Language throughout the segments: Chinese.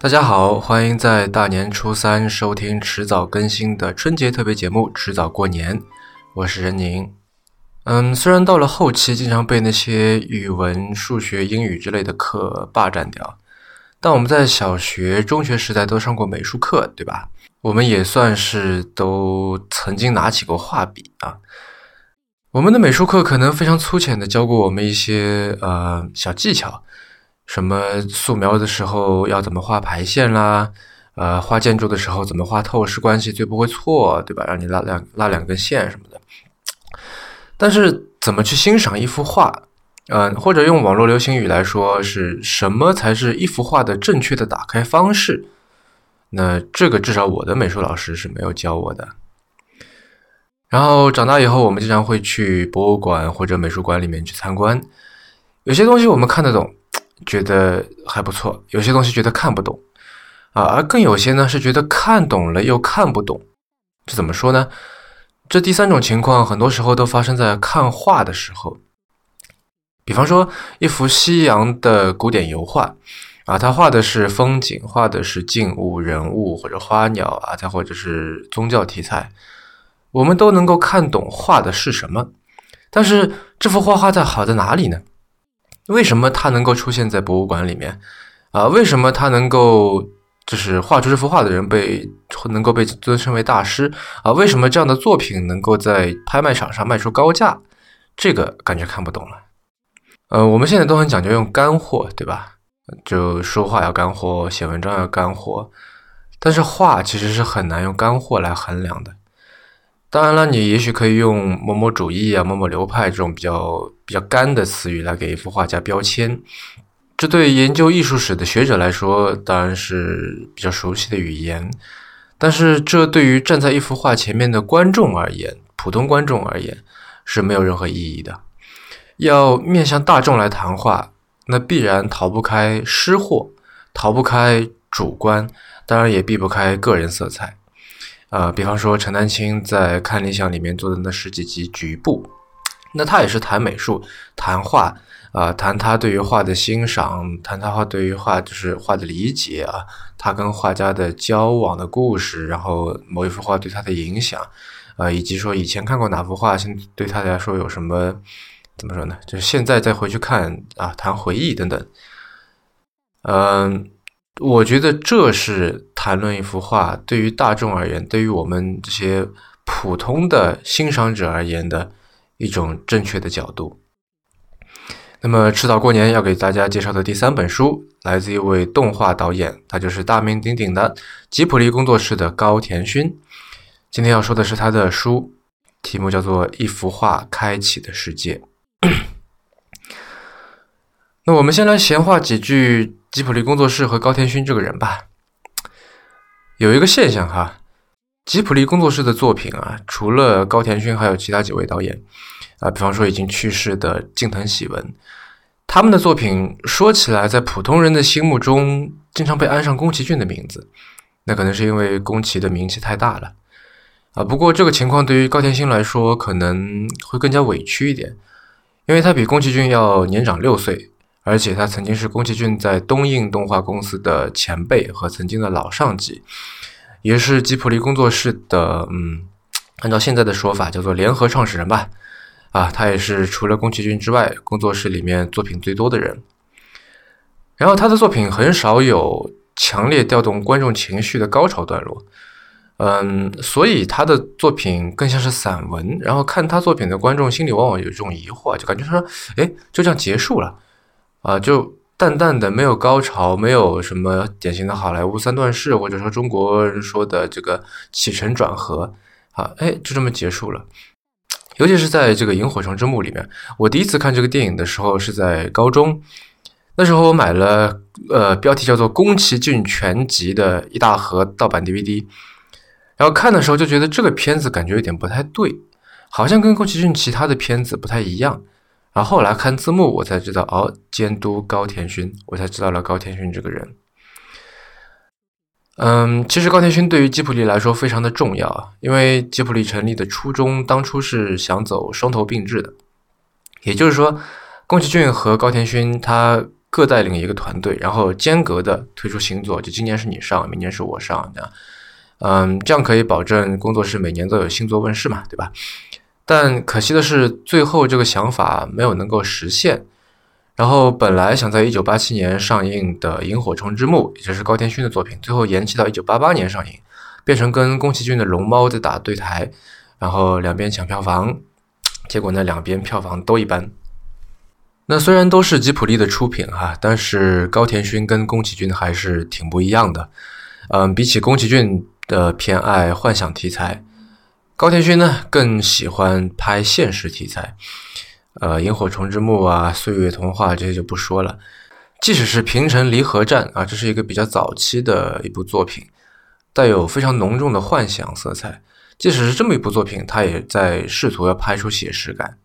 大家好，欢迎在大年初三收听迟早更新的春节特别节目《迟早过年》，我是任宁。嗯，虽然到了后期经常被那些语文、数学、英语之类的课霸占掉，但我们在小学、中学时代都上过美术课，对吧？我们也算是都曾经拿起过画笔啊。我们的美术课可能非常粗浅的教过我们一些呃小技巧。什么素描的时候要怎么画排线啦？呃，画建筑的时候怎么画透视关系最不会错，对吧？让你拉两拉两根线什么的。但是怎么去欣赏一幅画？嗯，或者用网络流行语来说，是什么才是一幅画的正确的打开方式？那这个至少我的美术老师是没有教我的。然后长大以后，我们经常会去博物馆或者美术馆里面去参观，有些东西我们看得懂。觉得还不错，有些东西觉得看不懂啊，而更有些呢是觉得看懂了又看不懂，这怎么说呢？这第三种情况很多时候都发生在看画的时候。比方说一幅西洋的古典油画啊，它画的是风景，画的是静物、人物或者花鸟啊，再或者是宗教题材，我们都能够看懂画的是什么，但是这幅画画在好在哪里呢？为什么他能够出现在博物馆里面啊？为什么他能够就是画出这幅画的人被能够被尊称为大师啊？为什么这样的作品能够在拍卖场上卖出高价？这个感觉看不懂了。呃，我们现在都很讲究用干货，对吧？就说话要干货，写文章要干货，但是画其实是很难用干货来衡量的。当然了，你也许可以用某某主义啊、某某流派这种比较比较干的词语来给一幅画加标签，这对研究艺术史的学者来说当然是比较熟悉的语言。但是，这对于站在一幅画前面的观众而言，普通观众而言是没有任何意义的。要面向大众来谈话，那必然逃不开失货，逃不开主观，当然也避不开个人色彩。呃，比方说陈丹青在《看理想》里面做的那十几集《局部》，那他也是谈美术、谈画，啊，谈他对于画的欣赏，谈他画对于画就是画的理解啊，他跟画家的交往的故事，然后某一幅画对他的影响，啊，以及说以前看过哪幅画，现对他来说有什么，怎么说呢？就是现在再回去看啊，谈回忆等等，嗯。我觉得这是谈论一幅画对于大众而言，对于我们这些普通的欣赏者而言的一种正确的角度。那么，迟早过年要给大家介绍的第三本书，来自一位动画导演，他就是大名鼎鼎的吉普力工作室的高田勋。今天要说的是他的书，题目叫做《一幅画开启的世界》。那我们先来闲话几句。吉普力工作室和高田勋这个人吧，有一个现象哈，吉普力工作室的作品啊，除了高田勋，还有其他几位导演啊，比方说已经去世的近藤喜文，他们的作品说起来，在普通人的心目中，经常被安上宫崎骏的名字，那可能是因为宫崎的名气太大了啊。不过这个情况对于高田勋来说，可能会更加委屈一点，因为他比宫崎骏要年长六岁。而且他曾经是宫崎骏在东映动画公司的前辈和曾经的老上级，也是吉普力工作室的，嗯，按照现在的说法叫做联合创始人吧。啊，他也是除了宫崎骏之外，工作室里面作品最多的人。然后他的作品很少有强烈调动观众情绪的高潮段落，嗯，所以他的作品更像是散文。然后看他作品的观众心里往往有一种疑惑，就感觉说，哎，就这样结束了。啊，就淡淡的，没有高潮，没有什么典型的好莱坞三段式，或者说中国人说的这个起承转合，啊，哎，就这么结束了。尤其是在这个《萤火虫之墓》里面，我第一次看这个电影的时候是在高中，那时候我买了呃标题叫做《宫崎骏全集》的一大盒盗版 DVD，然后看的时候就觉得这个片子感觉有点不太对，好像跟宫崎骏其他的片子不太一样。然后来看字幕，我才知道哦，监督高田勋，我才知道了高田勋这个人。嗯，其实高田勋对于吉普力来说非常的重要啊，因为吉普力成立的初衷当初是想走双头并治的，也就是说，宫崎骏和高田勋他各带领一个团队，然后间隔的推出新作，就今年是你上，明年是我上，这样，嗯，这样可以保证工作室每年都有新作问世嘛，对吧？但可惜的是，最后这个想法没有能够实现。然后本来想在一九八七年上映的《萤火虫之墓》，也就是高田勋的作品，最后延期到一九八八年上映，变成跟宫崎骏的《龙猫》在打对台，然后两边抢票房，结果呢两边票房都一般。那虽然都是吉普力的出品哈，但是高田勋跟宫崎骏还是挺不一样的。嗯，比起宫崎骏的偏爱幻想题材，高田勋呢更喜欢拍现实题材。呃，萤火虫之墓啊，岁月童话这些就不说了。即使是平城离合战啊，这是一个比较早期的一部作品，带有非常浓重的幻想色彩。即使是这么一部作品，他也在试图要拍出写实感。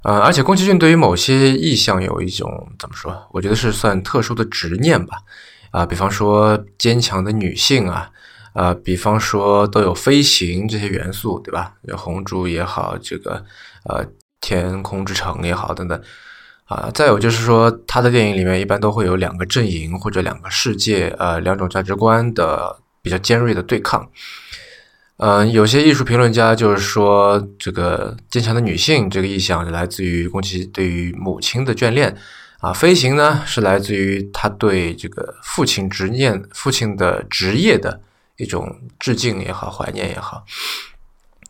呃，而且宫崎骏对于某些意象有一种怎么说？我觉得是算特殊的执念吧。啊，比方说坚强的女性啊，啊，比方说都有飞行这些元素，对吧？有红猪也好，这个呃。天空之城也好，等等，啊，再有就是说，他的电影里面一般都会有两个阵营或者两个世界，呃，两种价值观的比较尖锐的对抗。嗯，有些艺术评论家就是说，这个坚强的女性这个意象来自于宫崎对于母亲的眷恋，啊，飞行呢是来自于他对这个父亲执念、父亲的职业的一种致敬也好，怀念也好。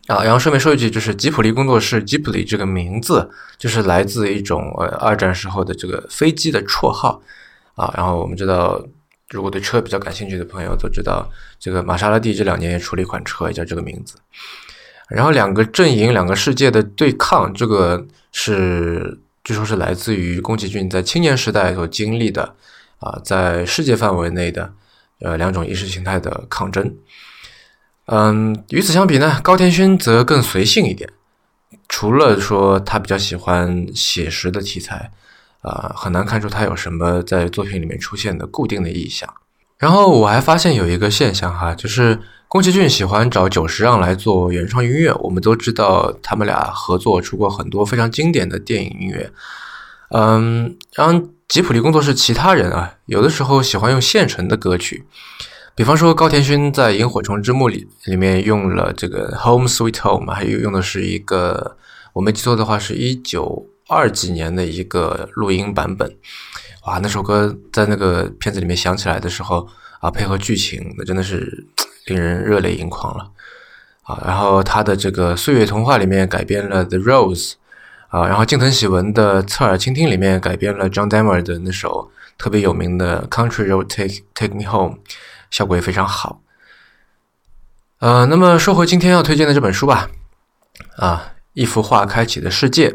啊，然后顺便说一句，就是吉普力工作室吉普力这个名字，就是来自一种呃二战时候的这个飞机的绰号啊。然后我们知道，如果对车比较感兴趣的朋友都知道，这个玛莎拉蒂这两年也出了一款车，也叫这个名字。然后两个阵营、两个世界的对抗，这个是据说是来自于宫崎骏在青年时代所经历的啊，在世界范围内的呃两种意识形态的抗争。嗯，与此相比呢，高田勋则更随性一点。除了说他比较喜欢写实的题材，啊，很难看出他有什么在作品里面出现的固定的意象。然后我还发现有一个现象哈，就是宫崎骏喜欢找久石让来做原创音乐。我们都知道他们俩合作出过很多非常经典的电影音乐。嗯，然后吉普力工作室其他人啊，有的时候喜欢用现成的歌曲。比方说，高田勋在《萤火虫之墓》里里面用了这个《Home Sweet Home》，还有用的是一个我没记错的话，是一九二几年的一个录音版本。哇，那首歌在那个片子里面响起来的时候啊，配合剧情，那真的是令人热泪盈眶了啊。然后他的这个《岁月童话》里面改编了《The Rose》啊，然后近藤喜文的《侧耳倾听》里面改编了 John Denver 的那首特别有名的《Country Road Take Take Me Home》。效果也非常好，呃，那么说回今天要推荐的这本书吧，啊，一幅画开启的世界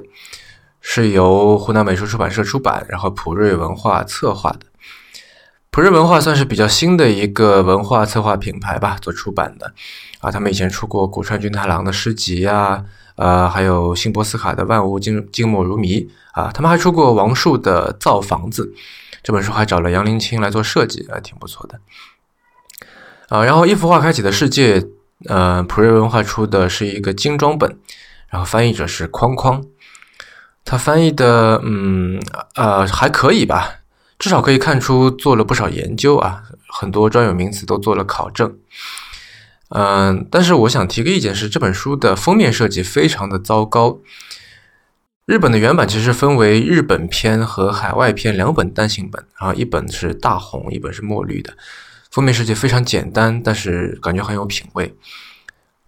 是由湖南美术出版社出版，然后普瑞文化策划的。普瑞文化算是比较新的一个文化策划品牌吧，做出版的。啊，他们以前出过古川俊太郎的诗集呀，呃，还有辛波斯卡的万物静静默如谜啊，他们还出过王树的造房子，这本书还找了杨林清来做设计，啊，挺不错的。啊，然后一幅画开启的世界，呃，普瑞文化出的是一个精装本，然后翻译者是框框，他翻译的，嗯，呃，还可以吧，至少可以看出做了不少研究啊，很多专有名词都做了考证，嗯，但是我想提个意见是，这本书的封面设计非常的糟糕，日本的原版其实分为日本篇和海外篇两本单行本，然后一本是大红，一本是墨绿的。封面设计非常简单，但是感觉很有品味。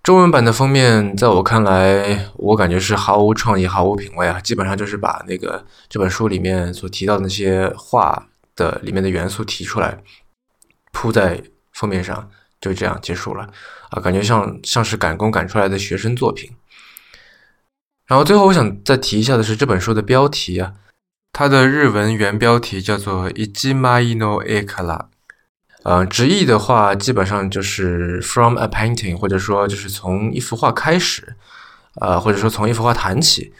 中文版的封面，在我看来，我感觉是毫无创意、毫无品味啊！基本上就是把那个这本书里面所提到的那些画的里面的元素提出来，铺在封面上，就这样结束了啊！感觉像像是赶工赶出来的学生作品。然后最后我想再提一下的是这本书的标题啊，它的日文原标题叫做《一吉马伊诺埃卡拉》。呃，直译的话，基本上就是 from a painting，或者说就是从一幅画开始，呃，或者说从一幅画谈起。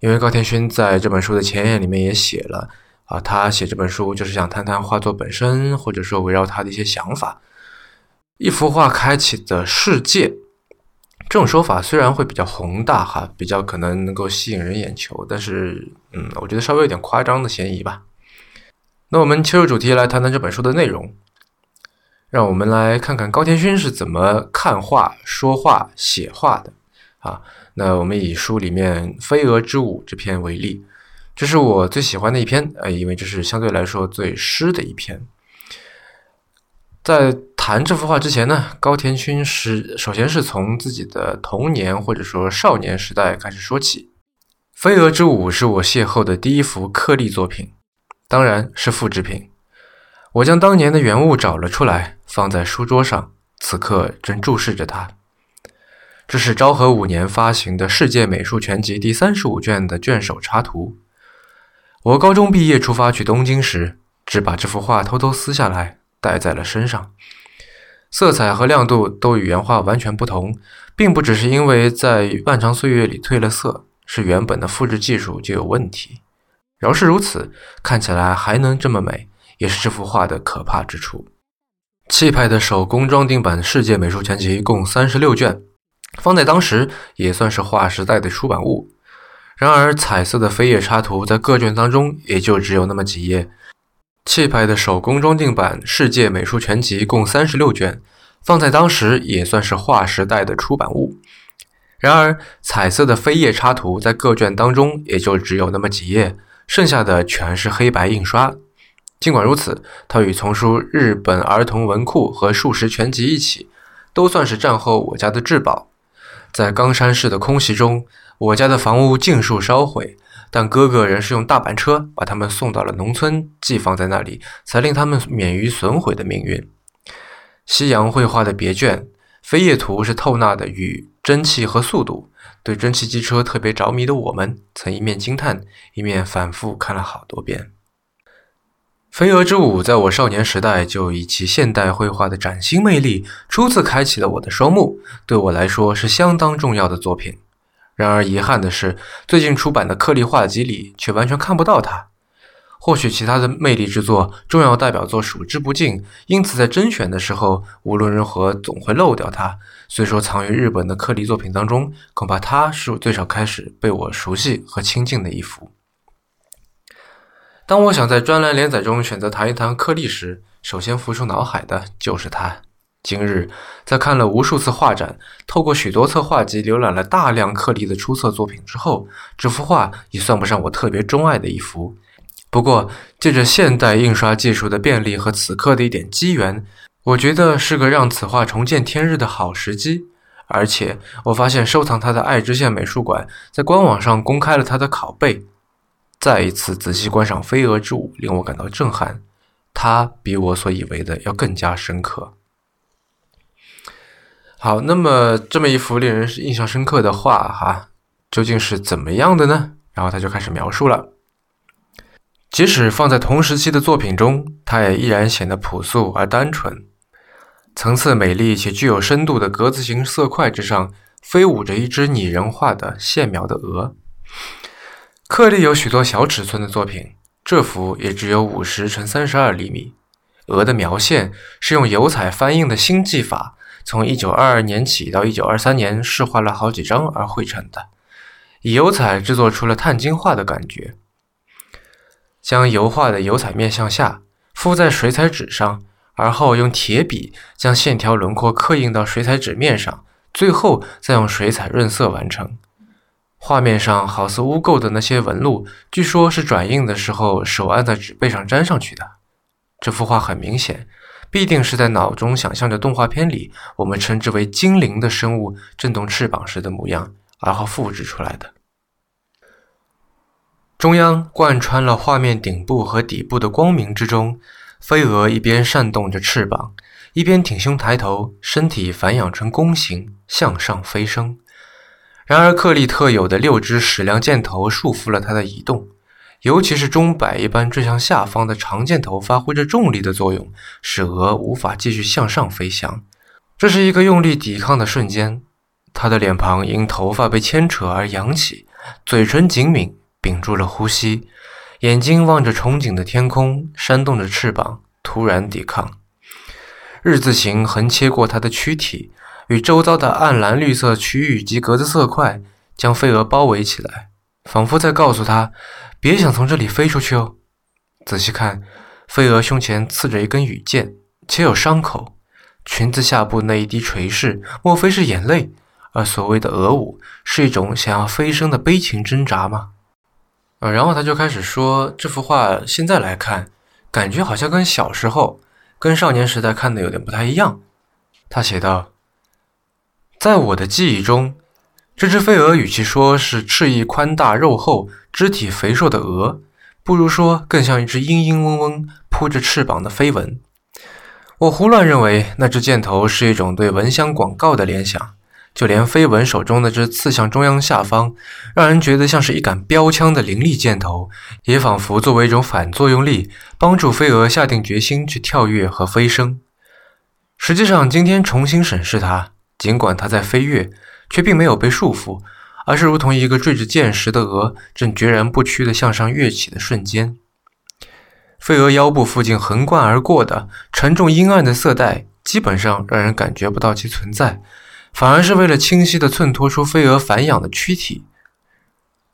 因为高田勋在这本书的前言里面也写了，啊，他写这本书就是想谈谈画作本身，或者说围绕他的一些想法。一幅画开启的世界，这种说法虽然会比较宏大哈，比较可能能够吸引人眼球，但是，嗯，我觉得稍微有点夸张的嫌疑吧。那我们切入主题来谈谈这本书的内容。让我们来看看高田勋是怎么看画、说话、写画的啊。那我们以书里面《飞蛾之舞》这篇为例，这是我最喜欢的一篇，呃，因为这是相对来说最诗的一篇。在谈这幅画之前呢，高田勋是首先是从自己的童年或者说少年时代开始说起。《飞蛾之舞》是我邂逅的第一幅刻立作品，当然是复制品。我将当年的原物找了出来，放在书桌上，此刻正注视着它。这是昭和五年发行的《世界美术全集》第三十五卷的卷首插图。我高中毕业出发去东京时，只把这幅画偷偷撕下来带在了身上。色彩和亮度都与原画完全不同，并不只是因为在漫长岁月里褪了色，是原本的复制技术就有问题。饶是如此，看起来还能这么美。也是这幅画的可怕之处。气派的手工装订版《世界美术全集》共三十六卷，放在当时也算是划时代的出版物。然而，彩色的飞页插图在各卷当中也就只有那么几页。气派的手工装订版《世界美术全集》共三十六卷，放在当时也算是划时代的出版物。然而，彩色的扉页插图在各卷当中也就只有那么几页，剩下的全是黑白印刷。尽管如此，它与丛书《日本儿童文库》和《数十全集》一起，都算是战后我家的至宝。在冈山市的空袭中，我家的房屋尽数烧毁，但哥哥仍是用大板车把他们送到了农村，寄放在那里，才令他们免于损毁的命运。西洋绘画的别卷飞页图是透纳的与蒸汽和速度。对蒸汽机车特别着迷的我们，曾一面惊叹，一面反复看了好多遍。飞蛾之舞在我少年时代就以其现代绘画的崭新魅力，初次开启了我的双目，对我来说是相当重要的作品。然而遗憾的是，最近出版的刻立画集里却完全看不到它。或许其他的魅力之作、重要代表作数之不尽，因此在甄选的时候，无论如何总会漏掉它。虽说藏于日本的刻立作品当中，恐怕它是最少开始被我熟悉和亲近的一幅。当我想在专栏连载中选择谈一谈克利时，首先浮出脑海的就是他。今日在看了无数次画展，透过许多册画集浏览了大量克利的出色作品之后，这幅画也算不上我特别钟爱的一幅。不过，借着现代印刷技术的便利和此刻的一点机缘，我觉得是个让此画重见天日的好时机。而且，我发现收藏它的爱知县美术馆在官网上公开了它的拷贝。再一次仔细观赏《飞蛾之舞》，令我感到震撼。它比我所以为的要更加深刻。好，那么这么一幅令人印象深刻的画，哈，究竟是怎么样的呢？然后他就开始描述了。即使放在同时期的作品中，它也依然显得朴素而单纯。层次美丽且具有深度的格子形色块之上，飞舞着一只拟人化的线描的鹅。克利有许多小尺寸的作品，这幅也只有五十乘三十二厘米。鹅的描线是用油彩翻印的新技法，从一九二二年起到一九二三年试画了好几张而绘成的，以油彩制作出了碳晶画的感觉。将油画的油彩面向下敷在水彩纸上，而后用铁笔将线条轮廓刻印到水彩纸面上，最后再用水彩润色完成。画面上好似污垢的那些纹路，据说是转印的时候手按在纸背上粘上去的。这幅画很明显，必定是在脑中想象着动画片里我们称之为精灵的生物震动翅膀时的模样，而后复制出来的。中央贯穿了画面顶部和底部的光明之中，飞蛾一边扇动着翅膀，一边挺胸抬头，身体反仰成弓形，向上飞升。然而，克利特有的六只矢量箭头束缚了它的移动，尤其是钟摆一般坠向下方的长箭头发挥着重力的作用，使鹅无法继续向上飞翔。这是一个用力抵抗的瞬间，他的脸庞因头发被牵扯而扬起，嘴唇紧抿，屏住了呼吸，眼睛望着憧憬的天空，扇动着翅膀，突然抵抗。日字形横切过他的躯体。与周遭的暗蓝绿色区域及格子色块将飞蛾包围起来，仿佛在告诉他：“别想从这里飞出去哦。”仔细看，飞蛾胸前刺着一根羽箭，且有伤口，裙子下部那一滴垂饰，莫非是眼泪？而所谓的蛾舞，是一种想要飞升的悲情挣扎吗？呃，然后他就开始说，这幅画现在来看，感觉好像跟小时候、跟少年时代看的有点不太一样。他写道：“在我的记忆中，这只飞蛾与其说是翅翼宽大、肉厚、肢体肥硕的鹅。”不如说，更像一只嘤嘤嗡嗡扑着翅膀的飞蚊。我胡乱认为，那只箭头是一种对蚊香广告的联想。就连飞蚊手中那只刺向中央下方，让人觉得像是一杆标枪的凌厉箭头，也仿佛作为一种反作用力，帮助飞蛾下定决心去跳跃和飞升。实际上，今天重新审视它，尽管它在飞跃，却并没有被束缚。而是如同一个坠着箭石的鹅，正决然不屈地向上跃起的瞬间。飞蛾腰部附近横贯而过的沉重阴暗的色带，基本上让人感觉不到其存在，反而是为了清晰地衬托出飞蛾繁衍的躯体。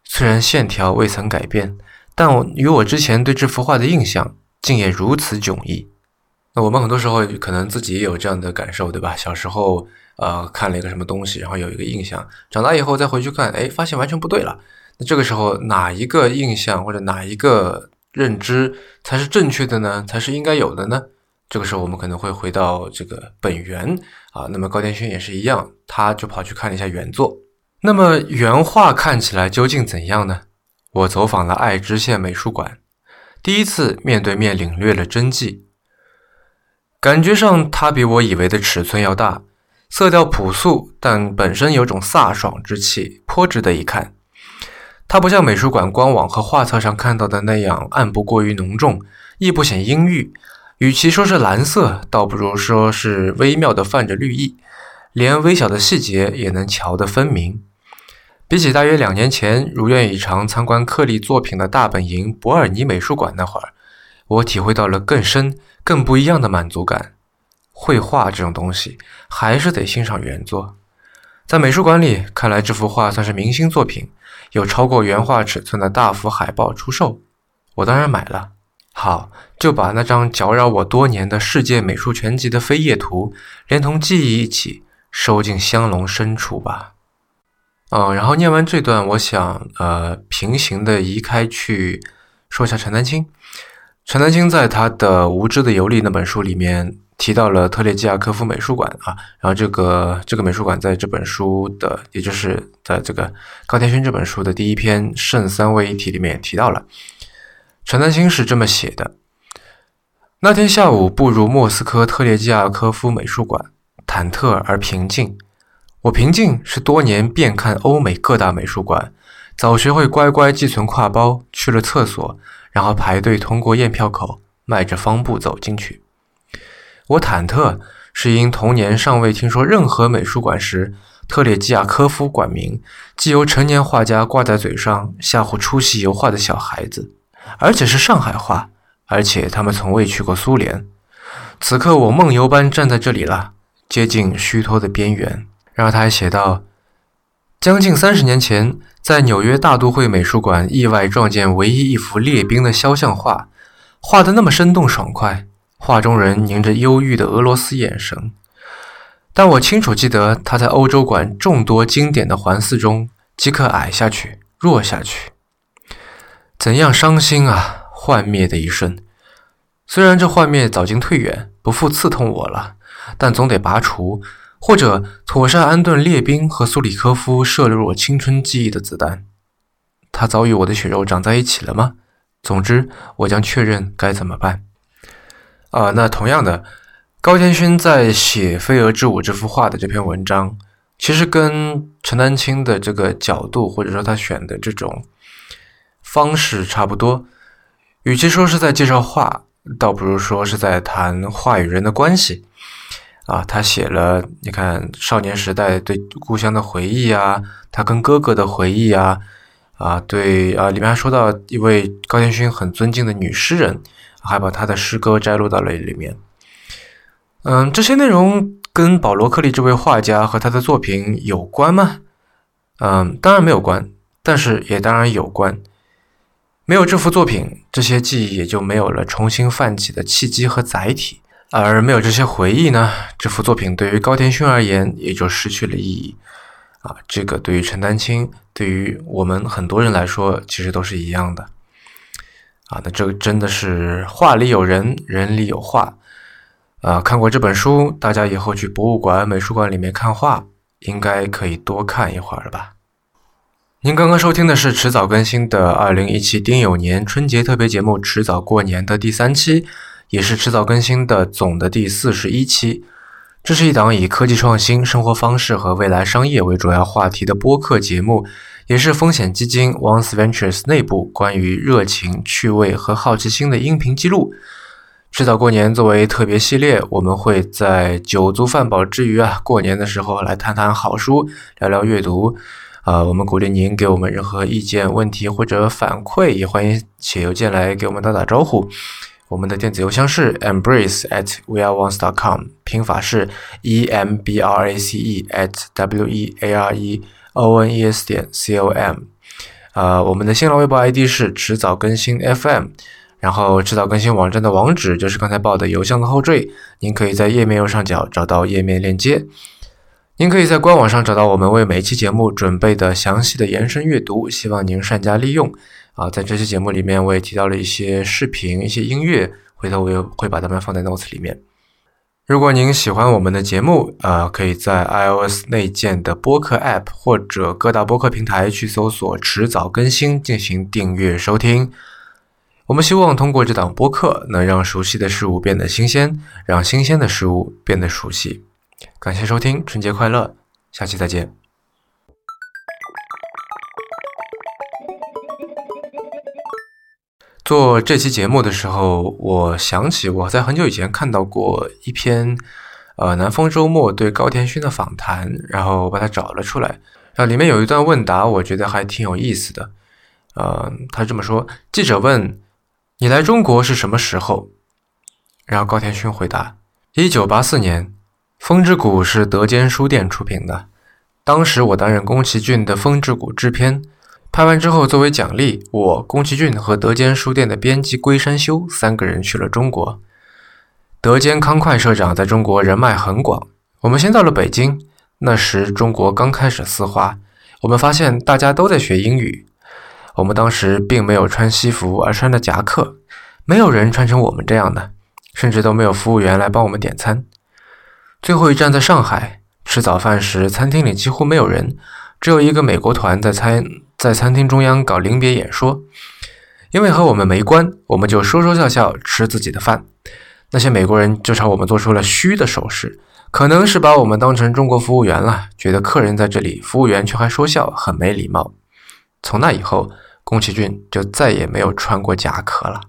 虽然线条未曾改变，但我与我之前对这幅画的印象，竟也如此迥异。那我们很多时候可能自己也有这样的感受，对吧？小时候。呃，看了一个什么东西，然后有一个印象，长大以后再回去看，哎，发现完全不对了。那这个时候哪一个印象或者哪一个认知才是正确的呢？才是应该有的呢？这个时候我们可能会回到这个本源啊。那么高田勋也是一样，他就跑去看了一下原作。那么原画看起来究竟怎样呢？我走访了爱知县美术馆，第一次面对面领略了真迹，感觉上它比我以为的尺寸要大。色调朴素，但本身有种飒爽之气，颇值得一看。它不像美术馆官网和画册上看到的那样暗不过于浓重，亦不显阴郁。与其说是蓝色，倒不如说是微妙的泛着绿意，连微小的细节也能瞧得分明。比起大约两年前如愿以偿参观克利作品的大本营伯尔尼美术馆那会儿，我体会到了更深、更不一样的满足感。绘画这种东西，还是得欣赏原作。在美术馆里，看来这幅画算是明星作品，有超过原画尺寸的大幅海报出售，我当然买了。好，就把那张搅扰我多年的世界美术全集的扉页图，连同记忆一起收进香笼深处吧。嗯，然后念完这段，我想，呃，平行的移开去说一下陈丹青。陈丹青在他的《无知的游历》那本书里面。提到了特列季亚科夫美术馆啊，然后这个这个美术馆在这本书的，也就是在这个高田勋这本书的第一篇《圣三位一体》里面也提到了。陈丹青是这么写的：那天下午步入莫斯科特列季亚科夫美术馆，忐忑而平静。我平静是多年遍看欧美各大美术馆，早学会乖乖寄存挎包，去了厕所，然后排队通过验票口，迈着方步走进去。我忐忑，是因童年尚未听说任何美术馆时，特列季亚科夫馆名既由成年画家挂在嘴上吓唬出席油画的小孩子，而且是上海话，而且他们从未去过苏联。此刻我梦游般站在这里了，接近虚脱的边缘。然后他还写道：将近三十年前，在纽约大都会美术馆意外撞见唯一一幅列兵的肖像画，画得那么生动爽快。画中人凝着忧郁的俄罗斯眼神，但我清楚记得他在欧洲馆众多经典的环伺中即刻矮下去、弱下去。怎样伤心啊！幻灭的一瞬，虽然这幻灭早经退远，不复刺痛我了，但总得拔除，或者妥善安顿列兵和苏里科夫射入我青春记忆的子弹。他早与我的血肉长在一起了吗？总之，我将确认该怎么办。啊，那同样的，高田勋在写《飞蛾之舞》这幅画的这篇文章，其实跟陈丹青的这个角度，或者说他选的这种方式差不多。与其说是在介绍画，倒不如说是在谈画与人的关系。啊，他写了，你看少年时代对故乡的回忆啊，他跟哥哥的回忆啊，啊，对啊，里面还说到一位高田勋很尊敬的女诗人。还把她的诗歌摘录到了里面。嗯，这些内容跟保罗·克利这位画家和他的作品有关吗？嗯，当然没有关，但是也当然有关。没有这幅作品，这些记忆也就没有了重新泛起的契机和载体。而没有这些回忆呢，这幅作品对于高田勋而言也就失去了意义。啊，这个对于陈丹青，对于我们很多人来说，其实都是一样的。啊，那这个真的是画里有人，人里有画。啊，看过这本书，大家以后去博物馆、美术馆里面看画，应该可以多看一会儿了吧？您刚刚收听的是迟早更新的二零一七丁酉年春节特别节目《迟早过年》的第三期，也是迟早更新的总的第四十一期。这是一档以科技创新、生活方式和未来商业为主要话题的播客节目，也是风险基金 Once Ventures 内部关于热情、趣味和好奇心的音频记录。迟早过年作为特别系列，我们会在酒足饭饱之余啊，过年的时候来谈谈好书，聊聊阅读。啊，我们鼓励您给我们任何意见、问题或者反馈，也欢迎写邮件来给我们打打招呼。我们的电子邮箱是 embrace at weareones.com，拼法是 e m b r a c e at w e a r e o n e s 点 c o m。啊，我们的新浪微博 ID 是迟早更新 FM，然后迟早更新网站的网址就是刚才报的邮箱的后缀，您可以在页面右上角找到页面链接。您可以在官网上找到我们为每一期节目准备的详细的延伸阅读，希望您善加利用。啊，在这期节目里面，我也提到了一些视频、一些音乐，回头我也会把它们放在 notes 里面。如果您喜欢我们的节目，啊，可以在 iOS 内建的播客 App 或者各大播客平台去搜索“迟早更新”进行订阅收听。我们希望通过这档播客，能让熟悉的事物变得新鲜，让新鲜的事物变得熟悉。感谢收听，春节快乐！下期再见。做这期节目的时候，我想起我在很久以前看到过一篇，呃，南方周末对高田勋的访谈，然后把它找了出来。然后，里面有一段问答，我觉得还挺有意思的。呃，他这么说：记者问你来中国是什么时候？然后高田勋回答：一九八四年。《风之谷》是德间书店出品的，当时我担任宫崎骏的《风之谷》制片。拍完之后，作为奖励，我、宫崎骏和德间书店的编辑龟山修三个人去了中国。德间康快社长在中国人脉很广。我们先到了北京，那时中国刚开始四化，我们发现大家都在学英语。我们当时并没有穿西服，而穿的夹克，没有人穿成我们这样的，甚至都没有服务员来帮我们点餐。最后一站在上海，吃早饭时，餐厅里几乎没有人，只有一个美国团在餐在餐厅中央搞临别演说。因为和我们没关，我们就说说笑笑吃自己的饭。那些美国人就朝我们做出了虚的手势，可能是把我们当成中国服务员了，觉得客人在这里，服务员却还说笑，很没礼貌。从那以后，宫崎骏就再也没有穿过夹克了。